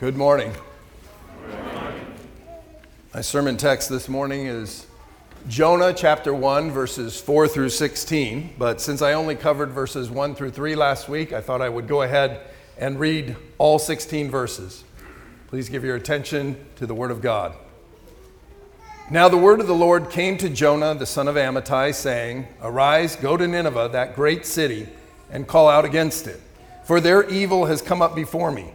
Good morning. My sermon text this morning is Jonah chapter 1, verses 4 through 16. But since I only covered verses 1 through 3 last week, I thought I would go ahead and read all 16 verses. Please give your attention to the Word of God. Now the word of the Lord came to Jonah, the son of Amittai, saying, Arise, go to Nineveh, that great city, and call out against it, for their evil has come up before me.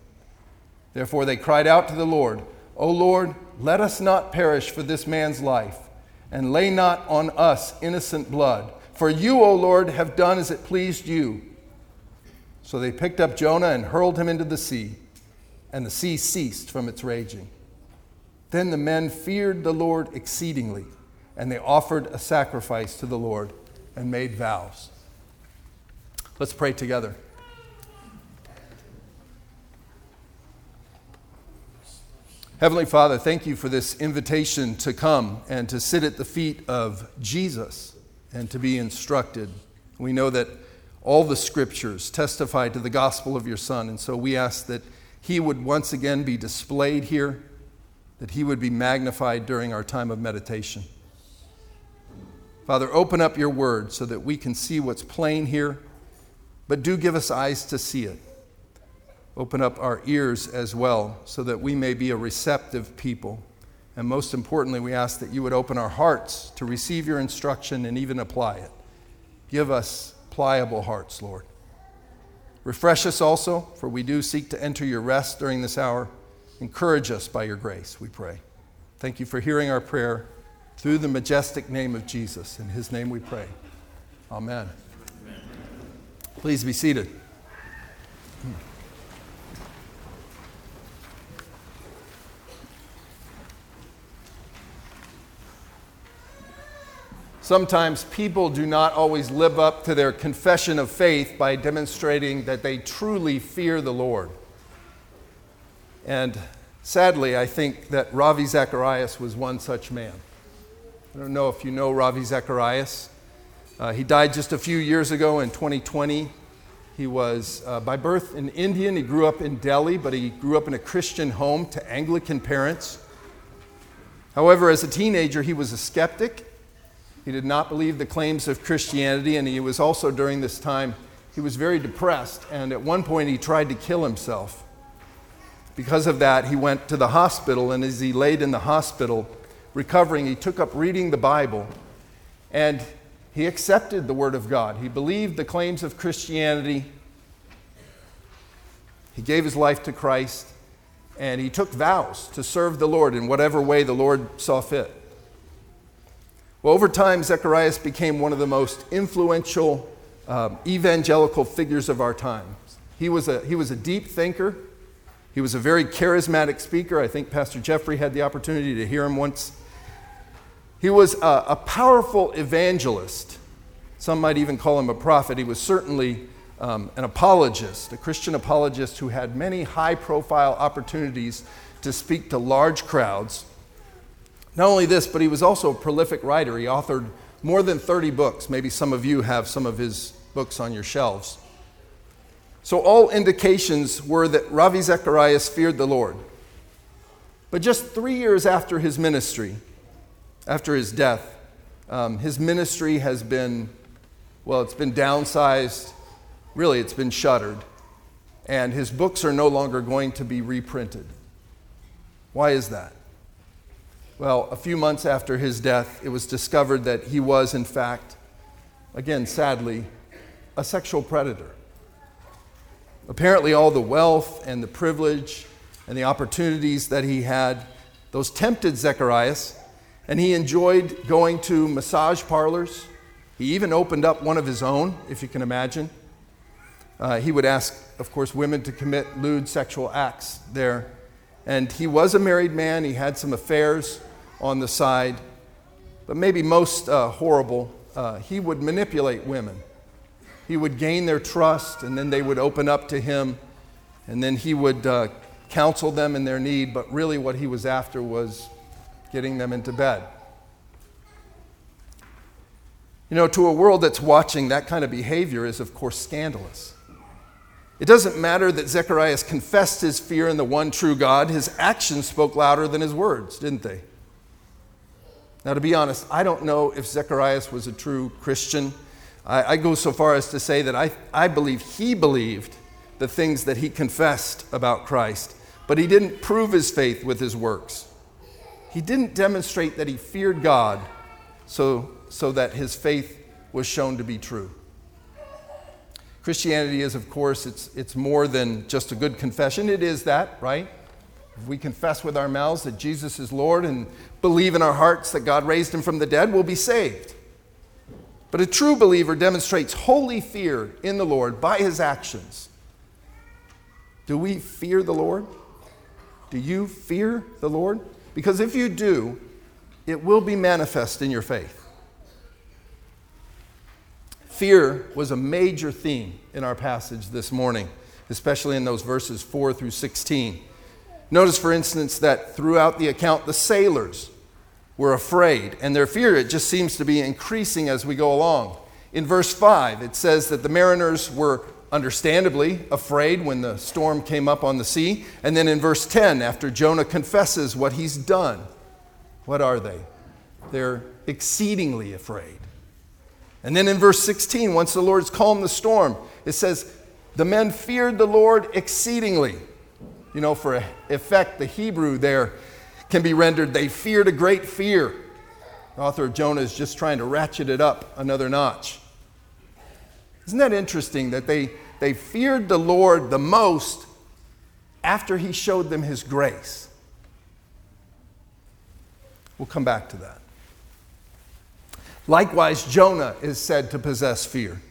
Therefore they cried out to the Lord, O Lord, let us not perish for this man's life, and lay not on us innocent blood. For you, O Lord, have done as it pleased you. So they picked up Jonah and hurled him into the sea, and the sea ceased from its raging. Then the men feared the Lord exceedingly, and they offered a sacrifice to the Lord and made vows. Let's pray together. Heavenly Father, thank you for this invitation to come and to sit at the feet of Jesus and to be instructed. We know that all the scriptures testify to the gospel of your Son, and so we ask that he would once again be displayed here, that he would be magnified during our time of meditation. Father, open up your word so that we can see what's plain here, but do give us eyes to see it. Open up our ears as well so that we may be a receptive people. And most importantly, we ask that you would open our hearts to receive your instruction and even apply it. Give us pliable hearts, Lord. Refresh us also, for we do seek to enter your rest during this hour. Encourage us by your grace, we pray. Thank you for hearing our prayer through the majestic name of Jesus. In his name we pray. Amen. Please be seated. Sometimes people do not always live up to their confession of faith by demonstrating that they truly fear the Lord. And sadly, I think that Ravi Zacharias was one such man. I don't know if you know Ravi Zacharias. Uh, he died just a few years ago in 2020. He was uh, by birth an Indian. He grew up in Delhi, but he grew up in a Christian home to Anglican parents. However, as a teenager, he was a skeptic he did not believe the claims of Christianity, and he was also during this time, he was very depressed, and at one point he tried to kill himself. Because of that, he went to the hospital, and as he laid in the hospital recovering, he took up reading the Bible, and he accepted the Word of God. He believed the claims of Christianity. He gave his life to Christ, and he took vows to serve the Lord in whatever way the Lord saw fit. Well, over time, Zacharias became one of the most influential um, evangelical figures of our time. He was, a, he was a deep thinker. He was a very charismatic speaker. I think Pastor Jeffrey had the opportunity to hear him once. He was a, a powerful evangelist. Some might even call him a prophet. He was certainly um, an apologist, a Christian apologist who had many high profile opportunities to speak to large crowds. Not only this, but he was also a prolific writer. He authored more than 30 books. Maybe some of you have some of his books on your shelves. So, all indications were that Ravi Zacharias feared the Lord. But just three years after his ministry, after his death, um, his ministry has been, well, it's been downsized. Really, it's been shuttered. And his books are no longer going to be reprinted. Why is that? Well, a few months after his death, it was discovered that he was, in fact, again, sadly, a sexual predator. Apparently, all the wealth and the privilege and the opportunities that he had, those tempted Zacharias, and he enjoyed going to massage parlors. He even opened up one of his own, if you can imagine. Uh, he would ask, of course, women to commit lewd sexual acts there. And he was a married man, he had some affairs on the side. But maybe most uh, horrible, uh, he would manipulate women. He would gain their trust, and then they would open up to him, and then he would uh, counsel them in their need. But really, what he was after was getting them into bed. You know, to a world that's watching, that kind of behavior is, of course, scandalous. It doesn't matter that Zacharias confessed his fear in the one true God, his actions spoke louder than his words, didn't they? Now, to be honest, I don't know if Zacharias was a true Christian. I, I, go so far as to say that I, I believe he believed the things that he confessed about Christ, but he didn't prove his faith with his works. He didn't demonstrate that he feared God so, so that his faith was shown to be true. Christianity is, of course, it's, it's more than just a good confession. It is that, right? If we confess with our mouths that Jesus is Lord and believe in our hearts that God raised him from the dead, we'll be saved. But a true believer demonstrates holy fear in the Lord by his actions. Do we fear the Lord? Do you fear the Lord? Because if you do, it will be manifest in your faith. Fear was a major theme in our passage this morning, especially in those verses 4 through 16. Notice, for instance, that throughout the account, the sailors were afraid, and their fear, it just seems to be increasing as we go along. In verse 5, it says that the mariners were understandably afraid when the storm came up on the sea. And then in verse 10, after Jonah confesses what he's done, what are they? They're exceedingly afraid. And then in verse 16, once the Lord's calmed the storm, it says, The men feared the Lord exceedingly. You know, for effect, the Hebrew there can be rendered, they feared a great fear. The author of Jonah is just trying to ratchet it up another notch. Isn't that interesting that they, they feared the Lord the most after he showed them his grace? We'll come back to that. Likewise, Jonah is said to possess fear.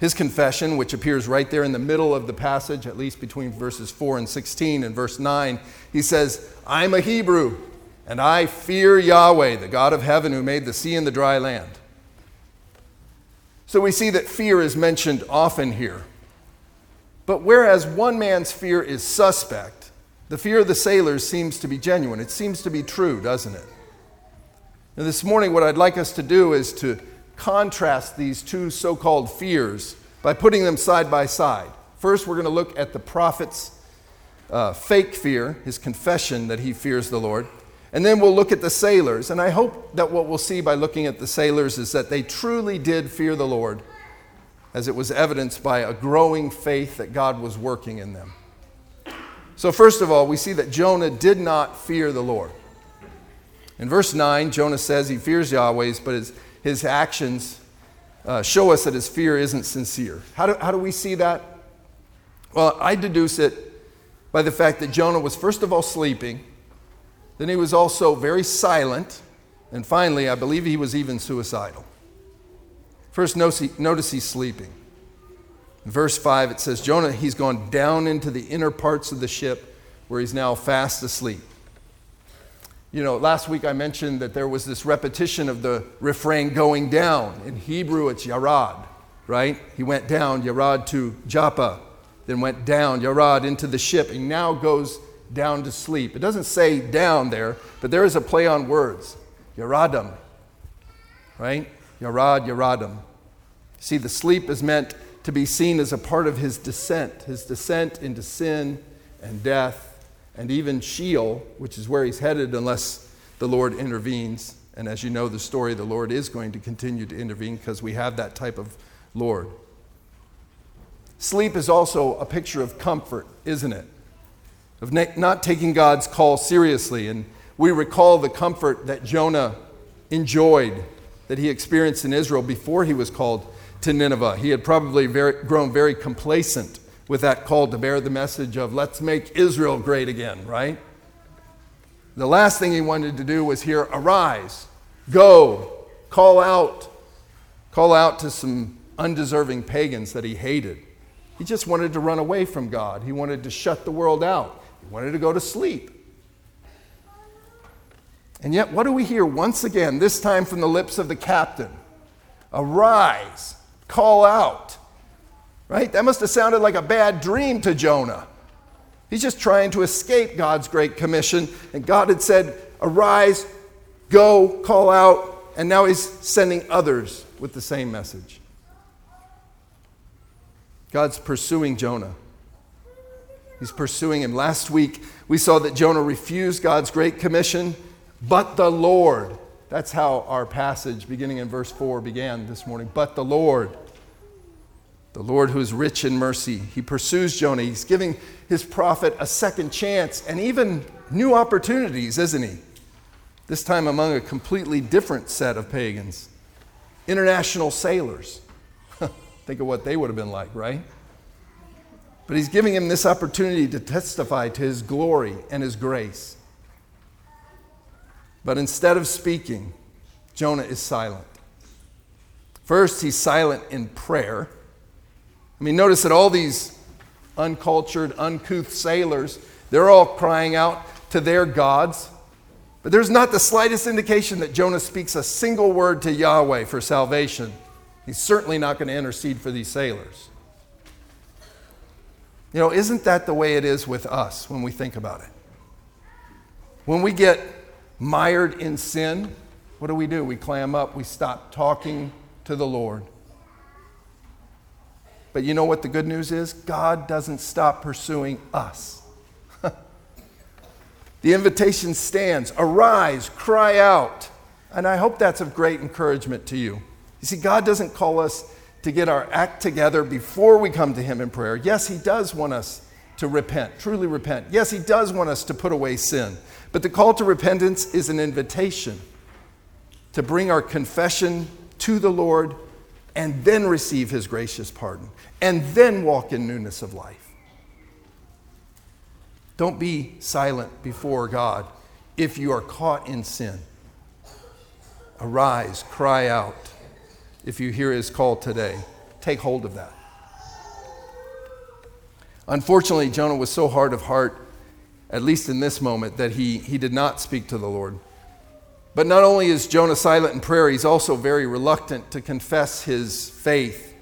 His confession, which appears right there in the middle of the passage, at least between verses 4 and 16 and verse 9, he says, I'm a Hebrew, and I fear Yahweh, the God of heaven who made the sea and the dry land. So we see that fear is mentioned often here. But whereas one man's fear is suspect, the fear of the sailors seems to be genuine. It seems to be true, doesn't it? Now, this morning, what I'd like us to do is to contrast these two so called fears by putting them side by side. First, we're going to look at the prophet's uh, fake fear, his confession that he fears the Lord. And then we'll look at the sailors. And I hope that what we'll see by looking at the sailors is that they truly did fear the Lord, as it was evidenced by a growing faith that God was working in them. So, first of all, we see that Jonah did not fear the Lord. In verse 9, Jonah says he fears Yahweh's, but his his actions uh, show us that his fear isn't sincere. How do, how do we see that? Well, I deduce it by the fact that Jonah was, first of all, sleeping, then he was also very silent, And finally, I believe he was even suicidal. First, notice he's sleeping. In verse 5, it says, Jonah, he's gone down into the inner parts of the ship where he's now fast asleep. You know, last week I mentioned that there was this repetition of the refrain going down. In Hebrew, it's yarad, right? He went down, yarad to Joppa, then went down, yarad into the ship, and now goes down to sleep. It doesn't say down there, but there is a play on words. Yaradam, right? Yarad, Yaradam. See, the sleep is meant to be seen as a part of his descent, his descent into sin and death and even Sheol, which is where he's headed unless the Lord intervenes. And as you know the story, the Lord is going to continue to intervene because we have that type of Lord. Sleep is also a picture of comfort, isn't it? Of not taking God's call seriously. And we recall the comfort that Jonah enjoyed, that he experienced in Israel before he was called to Nineveh. He had probably very, grown very complacent with that call to bear the message of let's make Israel great again, right? The last thing he wanted to do was hear, arise, go, call out, call out to some undeserving pagans that he hated. He just wanted to run away from God. He wanted to shut the world out. He wanted to go to sleep. And yet, what do we hear once again, this time from the lips of the captain? Arise, call out. Right? That must have sounded like a bad dream to Jonah. He's just trying to escape God's great commission. And God had said, Arise, go, call out. And now he's sending others with the same message. God's pursuing Jonah. He's pursuing him. Last week, we saw that Jonah refused God's great commission, but the Lord. That's how our passage, beginning in verse 4, began this morning. But the Lord the Lord, who is rich in mercy, he pursues Jonah. He's giving his prophet a second chance and even new opportunities, isn't he? This time among a completely different set of pagans international sailors. Think of what they would have been like, right? But he's giving him this opportunity to testify to his glory and his grace. But instead of speaking, Jonah is silent. First, he's silent in prayer. I mean, notice that all these uncultured, uncouth sailors, they're all crying out to their gods. But there's not the slightest indication that Jonah speaks a single word to Yahweh for salvation. He's certainly not going to intercede for these sailors. You know, isn't that the way it is with us when we think about it? When we get mired in sin, what do we do? We clam up, we stop talking to the Lord. But you know what the good news is? God doesn't stop pursuing us. the invitation stands arise, cry out. And I hope that's of great encouragement to you. You see, God doesn't call us to get our act together before we come to Him in prayer. Yes, He does want us to repent, truly repent. Yes, He does want us to put away sin. But the call to repentance is an invitation to bring our confession to the Lord and then receive his gracious pardon, and then walk in newness of life. Don't be silent before God if you are caught in sin. Arise, cry out. If you hear his call today, take hold of that. Unfortunately, Jonah was so hard of heart, at least in this moment, that he, he did not speak to the Lord. But not only is Jonah silent in prayer, he's also very reluctant to confess his faith,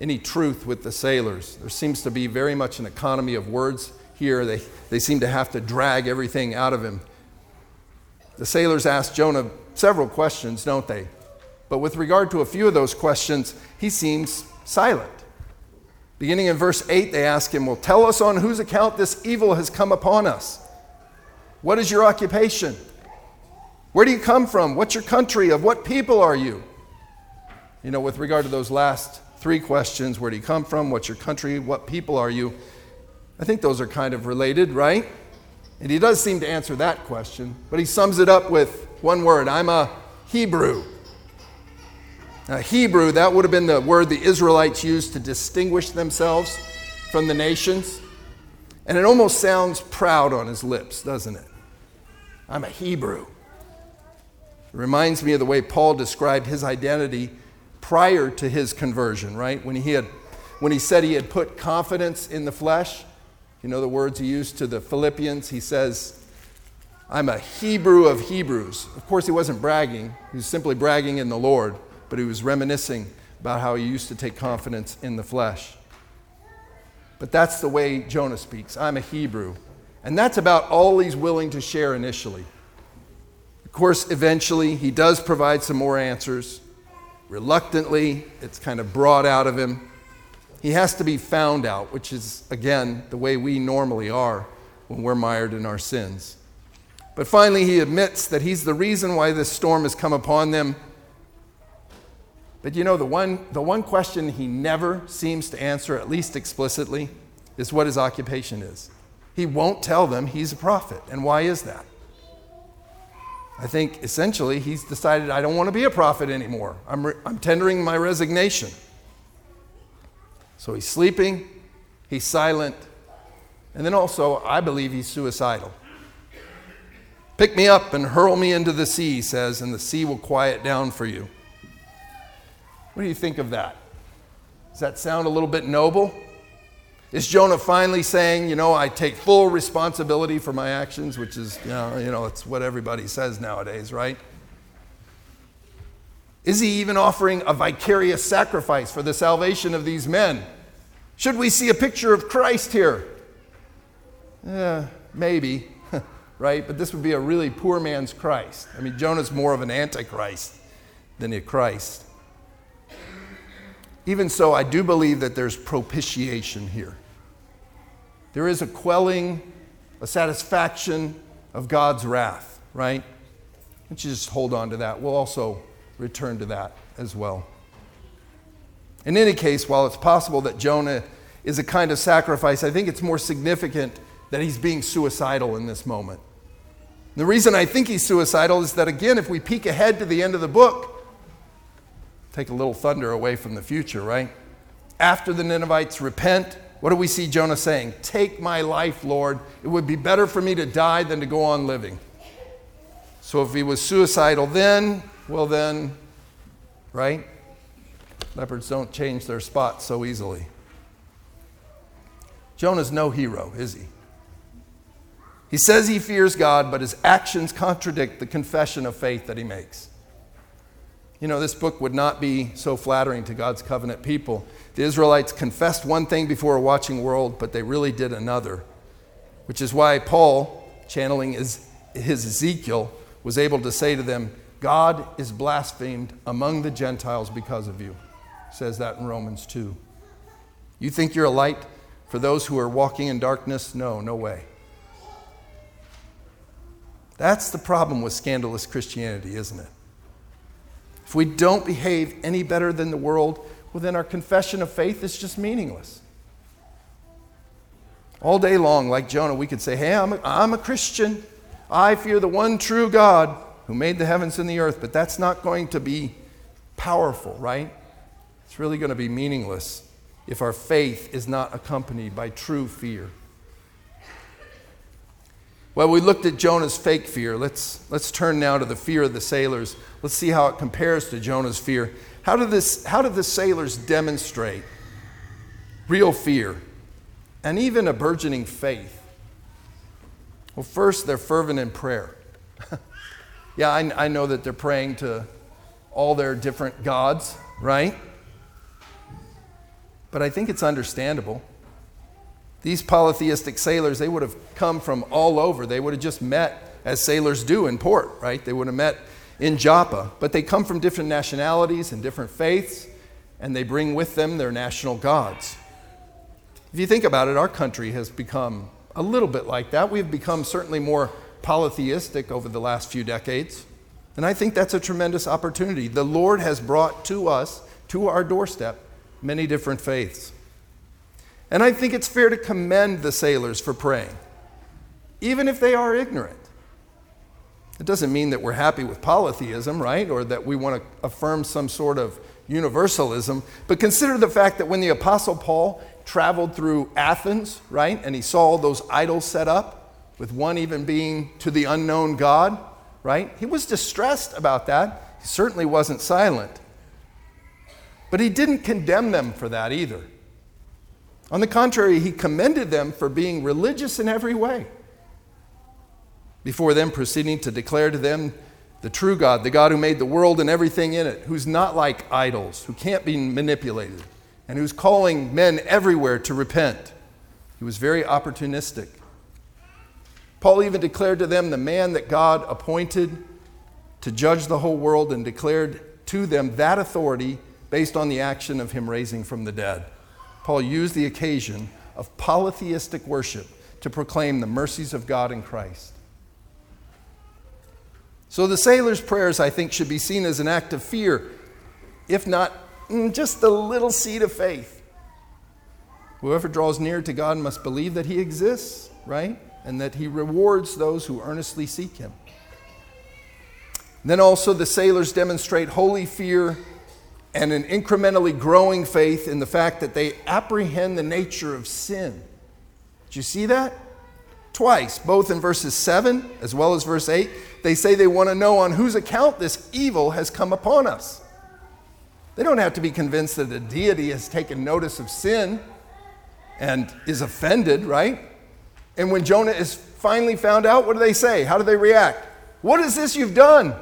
any truth with the sailors. There seems to be very much an economy of words here. They, they seem to have to drag everything out of him. The sailors ask Jonah several questions, don't they? But with regard to a few of those questions, he seems silent. Beginning in verse 8, they ask him, Well, tell us on whose account this evil has come upon us. What is your occupation? Where do you come from? What's your country? Of what people are you? You know, with regard to those last three questions where do you come from? What's your country? What people are you? I think those are kind of related, right? And he does seem to answer that question, but he sums it up with one word I'm a Hebrew. Now, Hebrew, that would have been the word the Israelites used to distinguish themselves from the nations. And it almost sounds proud on his lips, doesn't it? I'm a Hebrew. It reminds me of the way Paul described his identity prior to his conversion, right? When he had when he said he had put confidence in the flesh, you know the words he used to the Philippians, he says, I'm a Hebrew of Hebrews. Of course, he wasn't bragging, he was simply bragging in the Lord, but he was reminiscing about how he used to take confidence in the flesh. But that's the way Jonah speaks. I'm a Hebrew. And that's about all he's willing to share initially. Of course, eventually, he does provide some more answers. Reluctantly, it's kind of brought out of him. He has to be found out, which is, again, the way we normally are when we're mired in our sins. But finally, he admits that he's the reason why this storm has come upon them. But you know, the one, the one question he never seems to answer, at least explicitly, is what his occupation is. He won't tell them he's a prophet. And why is that? I think essentially he's decided, I don't want to be a prophet anymore. I'm, re- I'm tendering my resignation. So he's sleeping, he's silent, and then also, I believe he's suicidal. Pick me up and hurl me into the sea, he says, and the sea will quiet down for you. What do you think of that? Does that sound a little bit noble? Is Jonah finally saying, you know, I take full responsibility for my actions, which is, you know, you know, it's what everybody says nowadays, right? Is he even offering a vicarious sacrifice for the salvation of these men? Should we see a picture of Christ here? Yeah, maybe right? But this would be a really poor man's Christ. I mean, Jonah's more of an antichrist than a Christ. Even so, I do believe that there's propitiation here. There is a quelling, a satisfaction of God's wrath, right? Let's just hold on to that. We'll also return to that as well. In any case, while it's possible that Jonah is a kind of sacrifice, I think it's more significant that he's being suicidal in this moment. The reason I think he's suicidal is that, again, if we peek ahead to the end of the book, take a little thunder away from the future, right? After the Ninevites repent, what do we see Jonah saying? Take my life, Lord. It would be better for me to die than to go on living. So if he was suicidal then, well, then, right? Leopards don't change their spots so easily. Jonah's no hero, is he? He says he fears God, but his actions contradict the confession of faith that he makes. You know, this book would not be so flattering to God's covenant people. The Israelites confessed one thing before a watching world, but they really did another, which is why Paul, channeling his, his Ezekiel, was able to say to them, God is blasphemed among the Gentiles because of you. says that in Romans 2. You think you're a light for those who are walking in darkness? No, no way. That's the problem with scandalous Christianity, isn't it? If we don't behave any better than the world, well, then our confession of faith is just meaningless. All day long, like Jonah, we could say, Hey, I'm a, I'm a Christian. I fear the one true God who made the heavens and the earth. But that's not going to be powerful, right? It's really going to be meaningless if our faith is not accompanied by true fear. Well, we looked at Jonah's fake fear. Let's, let's turn now to the fear of the sailors. Let's see how it compares to Jonah's fear. How did, this, how did the sailors demonstrate real fear and even a burgeoning faith? Well, first, they're fervent in prayer. yeah, I, I know that they're praying to all their different gods, right? But I think it's understandable. These polytheistic sailors, they would have come from all over. They would have just met as sailors do in port, right? They would have met in Joppa. But they come from different nationalities and different faiths, and they bring with them their national gods. If you think about it, our country has become a little bit like that. We've become certainly more polytheistic over the last few decades. And I think that's a tremendous opportunity. The Lord has brought to us, to our doorstep, many different faiths. And I think it's fair to commend the sailors for praying, even if they are ignorant. It doesn't mean that we're happy with polytheism, right? Or that we want to affirm some sort of universalism. But consider the fact that when the Apostle Paul traveled through Athens, right, and he saw all those idols set up, with one even being to the unknown God, right? He was distressed about that. He certainly wasn't silent. But he didn't condemn them for that either. On the contrary, he commended them for being religious in every way. Before them, proceeding to declare to them the true God, the God who made the world and everything in it, who's not like idols, who can't be manipulated, and who's calling men everywhere to repent. He was very opportunistic. Paul even declared to them the man that God appointed to judge the whole world and declared to them that authority based on the action of him raising from the dead. Paul used the occasion of polytheistic worship to proclaim the mercies of God in Christ. So the sailor's prayers, I think, should be seen as an act of fear, if not mm, just a little seed of faith. Whoever draws near to God must believe that He exists, right? And that He rewards those who earnestly seek Him. Then also, the sailors demonstrate holy fear and an incrementally growing faith in the fact that they apprehend the nature of sin. Did you see that? Twice, both in verses 7 as well as verse 8, they say they want to know on whose account this evil has come upon us. They don't have to be convinced that a deity has taken notice of sin and is offended, right? And when Jonah is finally found out, what do they say? How do they react? What is this you've done?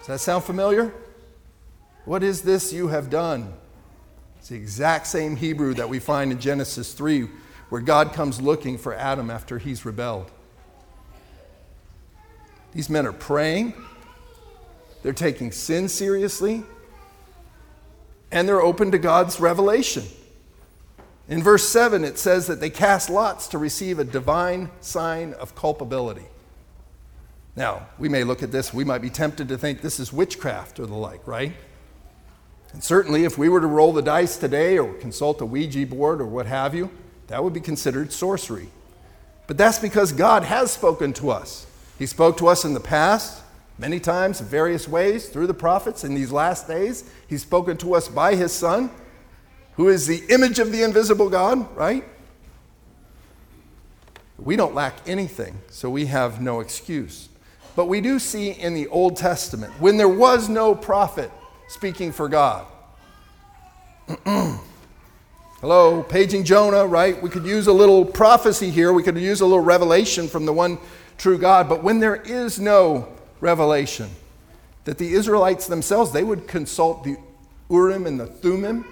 Does that sound familiar? What is this you have done? It's the exact same Hebrew that we find in Genesis 3, where God comes looking for Adam after he's rebelled. These men are praying, they're taking sin seriously, and they're open to God's revelation. In verse 7, it says that they cast lots to receive a divine sign of culpability. Now, we may look at this, we might be tempted to think this is witchcraft or the like, right? And certainly, if we were to roll the dice today or consult a Ouija board or what have you, that would be considered sorcery. But that's because God has spoken to us. He spoke to us in the past, many times, in various ways, through the prophets. In these last days, He's spoken to us by His Son, who is the image of the invisible God, right? We don't lack anything, so we have no excuse. But we do see in the Old Testament, when there was no prophet, speaking for God. Hello, paging Jonah, right? We could use a little prophecy here. We could use a little revelation from the one true God. But when there is no revelation, that the Israelites themselves, they would consult the Urim and the Thummim,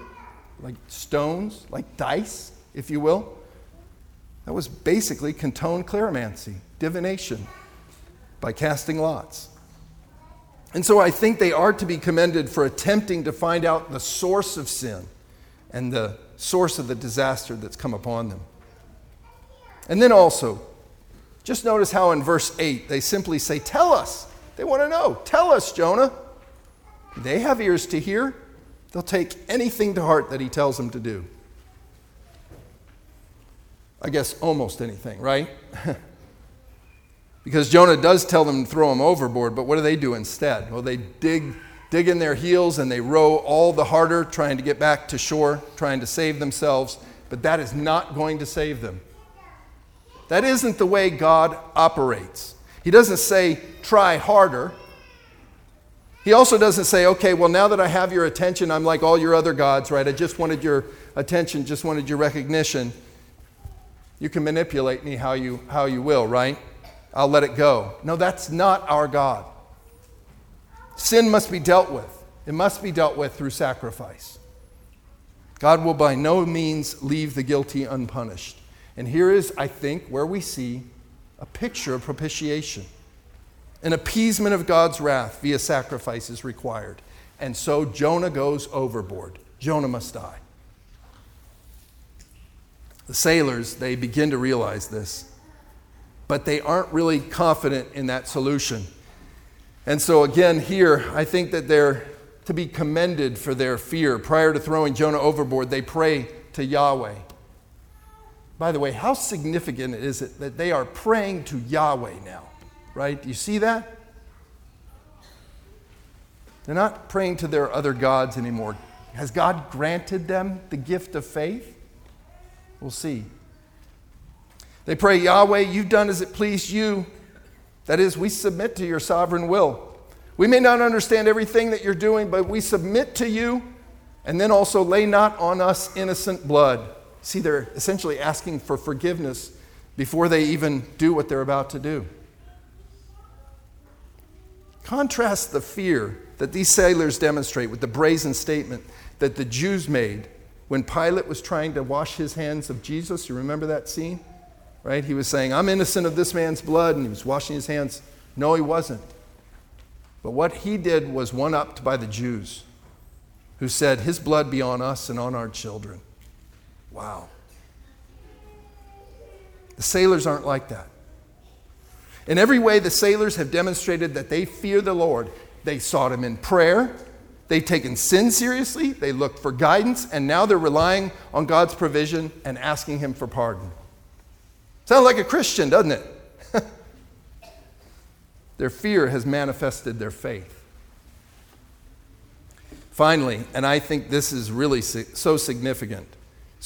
like stones, like dice, if you will. That was basically canton cleromancy, divination, by casting lots. And so I think they are to be commended for attempting to find out the source of sin and the source of the disaster that's come upon them. And then also, just notice how in verse 8 they simply say, Tell us. They want to know. Tell us, Jonah. They have ears to hear. They'll take anything to heart that he tells them to do. I guess almost anything, right? Because Jonah does tell them to throw him overboard, but what do they do instead? Well, they dig, dig in their heels and they row all the harder, trying to get back to shore, trying to save themselves, but that is not going to save them. That isn't the way God operates. He doesn't say, try harder. He also doesn't say, okay, well, now that I have your attention, I'm like all your other gods, right? I just wanted your attention, just wanted your recognition. You can manipulate me how you, how you will, right? I'll let it go. No, that's not our God. Sin must be dealt with, it must be dealt with through sacrifice. God will by no means leave the guilty unpunished. And here is, I think, where we see a picture of propitiation. An appeasement of God's wrath via sacrifice is required. And so Jonah goes overboard. Jonah must die. The sailors, they begin to realize this but they aren't really confident in that solution. And so, again, here, I think that they're to be commended for their fear. Prior to throwing Jonah overboard, they pray to Yahweh. By the way, how significant is it that they are praying to Yahweh now? Right? Do you see that? They're not praying to their other gods anymore. Has God granted them the gift of faith? We'll see. They pray, Yahweh, you've done as it pleased you. That is, we submit to your sovereign will. We may not understand everything that you're doing, but we submit to you and then also lay not on us innocent blood. See, they're essentially asking for forgiveness before they even do what they're about to do. Contrast the fear that these sailors demonstrate with the brazen statement that the Jews made when Pilate was trying to wash his hands of Jesus. You remember that scene? Right? He was saying, I'm innocent of this man's blood, and he was washing his hands. No, he wasn't. But what he did was one upped by the Jews who said, His blood be on us and on our children. Wow. The sailors aren't like that. In every way, the sailors have demonstrated that they fear the Lord. They sought Him in prayer, they've taken sin seriously, they looked for guidance, and now they're relying on God's provision and asking Him for pardon. Sounds like a Christian, doesn't it? their fear has manifested their faith. Finally, and I think this is really so significant,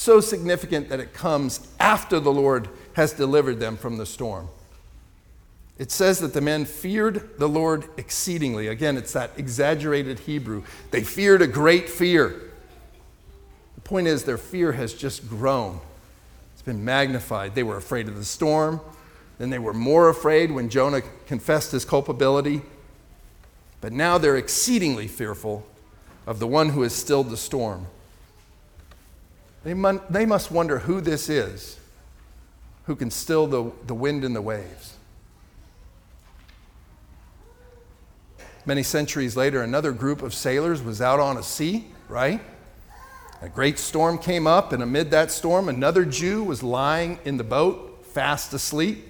so significant that it comes after the Lord has delivered them from the storm. It says that the men feared the Lord exceedingly. Again, it's that exaggerated Hebrew. They feared a great fear. The point is, their fear has just grown, it's been magnified. They were afraid of the storm. Then they were more afraid when Jonah confessed his culpability. But now they're exceedingly fearful of the one who has stilled the storm. They, mun- they must wonder who this is who can still the, the wind and the waves. Many centuries later, another group of sailors was out on a sea, right? A great storm came up, and amid that storm, another Jew was lying in the boat, fast asleep.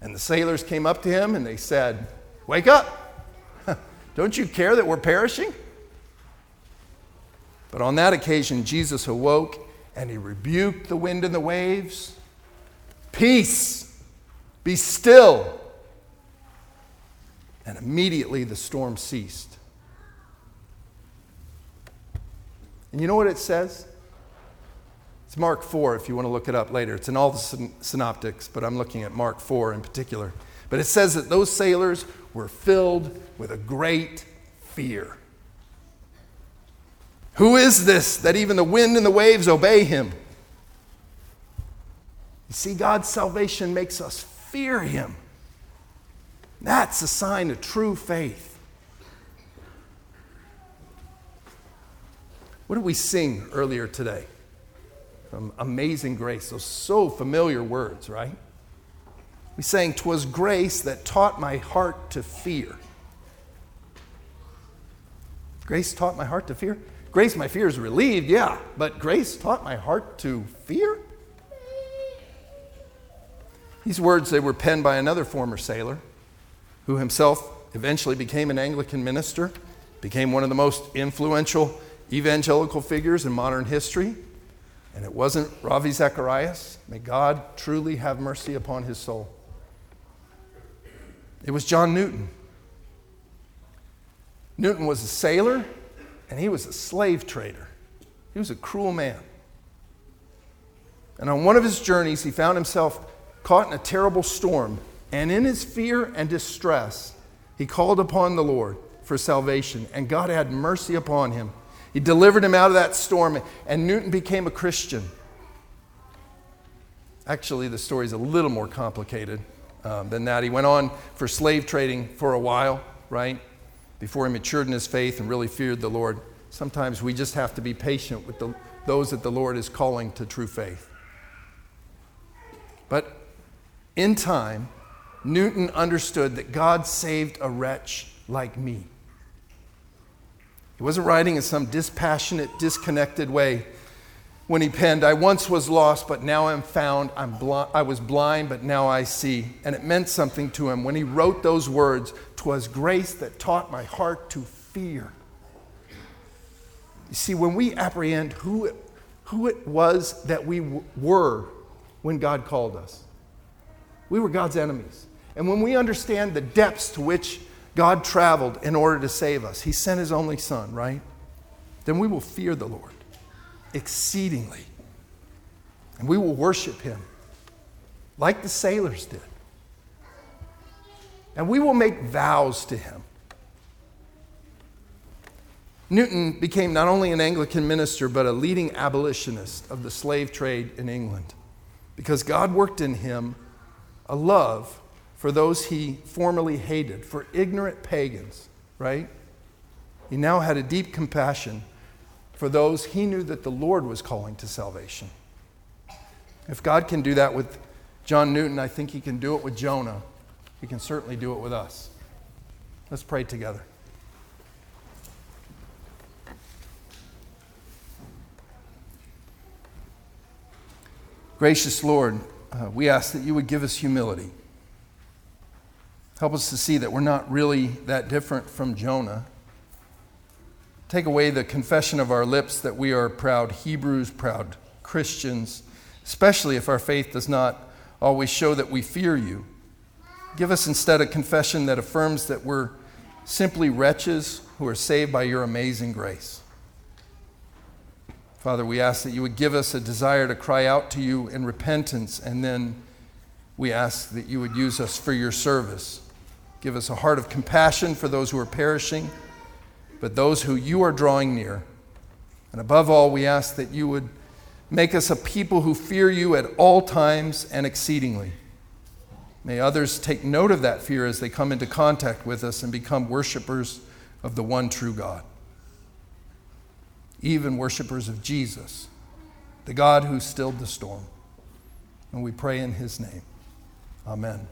And the sailors came up to him and they said, Wake up! Don't you care that we're perishing? But on that occasion, Jesus awoke and he rebuked the wind and the waves. Peace, be still. And immediately the storm ceased. And you know what it says? It's Mark 4 if you want to look it up later. It's in all the synoptics, but I'm looking at Mark 4 in particular. But it says that those sailors were filled with a great fear. Who is this that even the wind and the waves obey him? You see, God's salvation makes us fear him. That's a sign of true faith. What did we sing earlier today? From Amazing Grace, those so familiar words, right? We sang, "'Twas grace that taught my heart to fear." Grace taught my heart to fear. Grace, my fear is relieved, yeah, but grace taught my heart to fear? These words, they were penned by another former sailor who himself eventually became an Anglican minister, became one of the most influential evangelical figures in modern history. And it wasn't Ravi Zacharias. May God truly have mercy upon his soul. It was John Newton. Newton was a sailor and he was a slave trader. He was a cruel man. And on one of his journeys, he found himself caught in a terrible storm. And in his fear and distress, he called upon the Lord for salvation. And God had mercy upon him. He delivered him out of that storm, and Newton became a Christian. Actually, the story is a little more complicated um, than that. He went on for slave trading for a while, right? Before he matured in his faith and really feared the Lord. Sometimes we just have to be patient with the, those that the Lord is calling to true faith. But in time, Newton understood that God saved a wretch like me. He wasn't writing in some dispassionate, disconnected way when he penned, I once was lost, but now I'm found. I'm bl- I was blind, but now I see. And it meant something to him when he wrote those words. Twas grace that taught my heart to fear. You see, when we apprehend who it, who it was that we w- were when God called us, we were God's enemies. And when we understand the depths to which God traveled in order to save us, He sent His only Son, right? Then we will fear the Lord exceedingly. And we will worship him like the sailors did. and we will make vows to him. Newton became not only an Anglican minister, but a leading abolitionist of the slave trade in England because God worked in him a love for those he formerly hated, for ignorant pagans, right? He now had a deep compassion for those he knew that the Lord was calling to salvation. If God can do that with John Newton, I think he can do it with Jonah. He can certainly do it with us. Let's pray together. Gracious Lord, uh, we ask that you would give us humility. Help us to see that we're not really that different from Jonah. Take away the confession of our lips that we are proud Hebrews, proud Christians, especially if our faith does not always show that we fear you. Give us instead a confession that affirms that we're simply wretches who are saved by your amazing grace. Father, we ask that you would give us a desire to cry out to you in repentance, and then we ask that you would use us for your service. Give us a heart of compassion for those who are perishing, but those who you are drawing near. And above all, we ask that you would make us a people who fear you at all times and exceedingly. May others take note of that fear as they come into contact with us and become worshipers of the one true God. Even worshipers of Jesus, the God who stilled the storm. And we pray in his name. Amen.